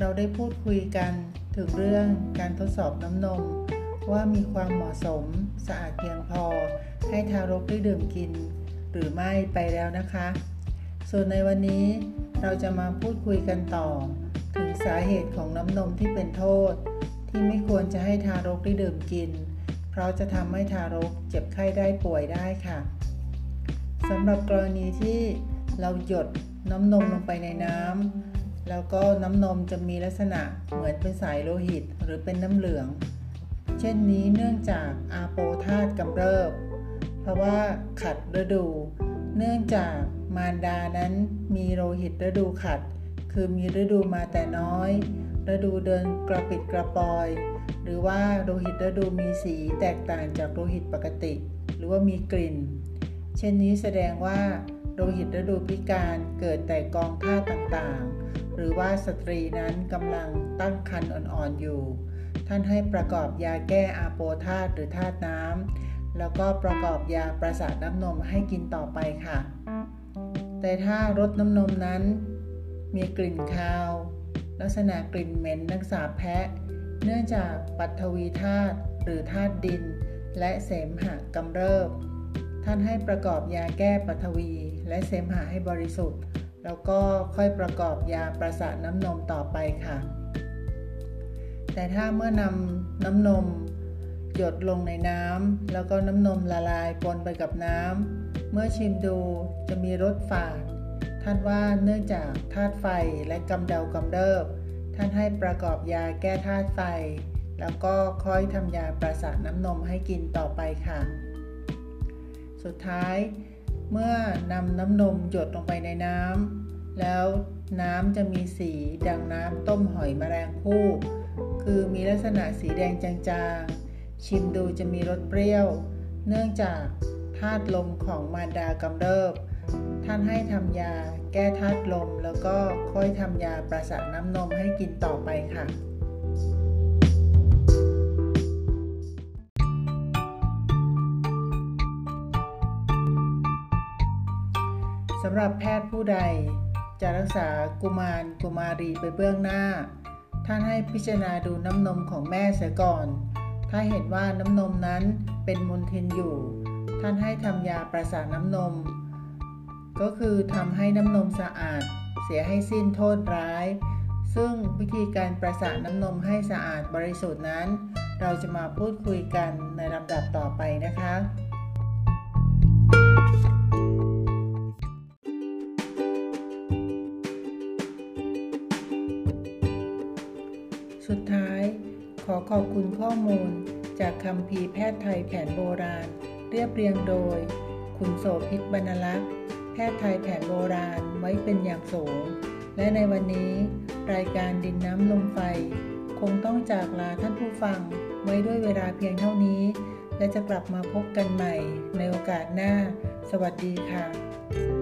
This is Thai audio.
เราได้พูดคุยกันถึงเรื่องการทดสอบน้ำนม ว่ามีความเหมาะสมสะอาดเพียงพอ ให้ทารกได้ดื่มกิน หรือไม่ไปแล้วนะคะ ส่วนในวันนี้เราจะมาพูดคุยกันต่อ ถึงสาเหตุของน้ำนมที่เป็นโทษ ที่ไม่ควรจะให้ทารกได้ดื่มกิน เพราะจะทำให้ทารกเจ็บไข้ได้ป่วยได้ค่ะสำหรับกรณีที่เราหยดน้ำนมลงไปในน้ำ แล้วก็น้ำนมจะมีลักษณะเหมือนเป็นสายโลหิตหรือเป็นน้ำเหลือง เช่นนี้เนื่องจากอาโปธาตกำเริบ เพราะว่าขัดฤดู เนื่องจากมารดานั้นมีโลหิตฤดูขัด คือมีฤดูมาแต่น้อย ฤดูเดินกระปิดกระปอย หรือว่าโลหิตฤดูมีสีแตกต่างจากโลหิตปกติ หรือว่ามีกลิ่น เช่นนี้แสดงว่าโลหิตฤดูพิการเกิดแต่กองธาตุต่างๆ หรือว่าสตรีนั้นกำลังตั้งครรภ์อ่อนๆอยู่ ท่านให้ประกอบยาแก้อาโปธาตหรือธาตุน้ำแล้วก็ประกอบยาประสาทน้ำนมให้กินต่อไปค่ะ แต่ถ้ารสน้ำนมนั้น มีกลิ่นคาว ลักษณะกลิ่นเหม็นนักษาแพะ เนื่องจากปัทวีธาตุหรือธาตุดิน และเสมหะกำเริบ ท่านให้ประกอบยาแก้ปัทวีและเสมหะให้บริสุทธิ์ แล้วก็ค่อยประกอบยาประสาทน้ำนมต่อไปค่ะ แต่ถ้าเมื่อนำน้ำนม หยดลงในน้ำแล้วก็น้ำนมละลายปนไปกับน้ำเมื่อชิมดูจะมีรสฝาดท่านว่าเนื่องจากธาตุไฟและกำเดากำเริบ ท่านให้ประกอบยาแก้ธาตุไฟ แล้วก็ค่อยทำยาประสาทน้ำนมให้กินต่อไปค่ะ สุดท้ายเมื่อนำน้ำนมหยดลงไปในน้ำ แล้วน้ำจะมีสีดังน้ำต้มหอยแมลงภู่คือมีลักษณะสีแดงจางๆ ชิมดูจะมีรสเปรี้ยว เนื่องจากธาตุลมของมารดากำเริบ ท่านให้ทำยาแก้ธาตุลม แล้วก็ค่อยทำยาประสาทน้ำนมให้กินต่อไปค่ะสำหรับแพทย์ผู้ใด จะรักษากุมารกุมารีไปเบื้องหน้า ท่านให้พิจารณาดูน้ำนมของแม่เสียก่อน ถ้าเห็นว่าน้ำนมนั้นเป็นมลทินอยู่ ท่านให้ทำยาประสาทน้ำนม ก็คือทำให้น้ำนมสะอาด เสียให้สิ้นโทษร้าย ซึ่งวิธีการประสาทน้ำนมให้สะอาดบริสุทธิ์นั้น เราจะมาพูดคุยกันในลำดับต่อไปนะคะ สุดท้ายขอขอบคุณข้อมูล จากคำพีแพทย์ไทยแผนโบราณ เรียบเรียงโดย คุณโสภิตบรรลักษ์แพทย์ไทยแผนโบราณไว้เป็นอย่างสูง และในวันนี้ รายการดินน้ำลมไฟ คงต้องจากลาท่านผู้ฟังไว้ด้วยเวลาเพียงเท่านี้ และจะกลับมาพบกันใหม่ในโอกาสหน้า สวัสดีค่ะ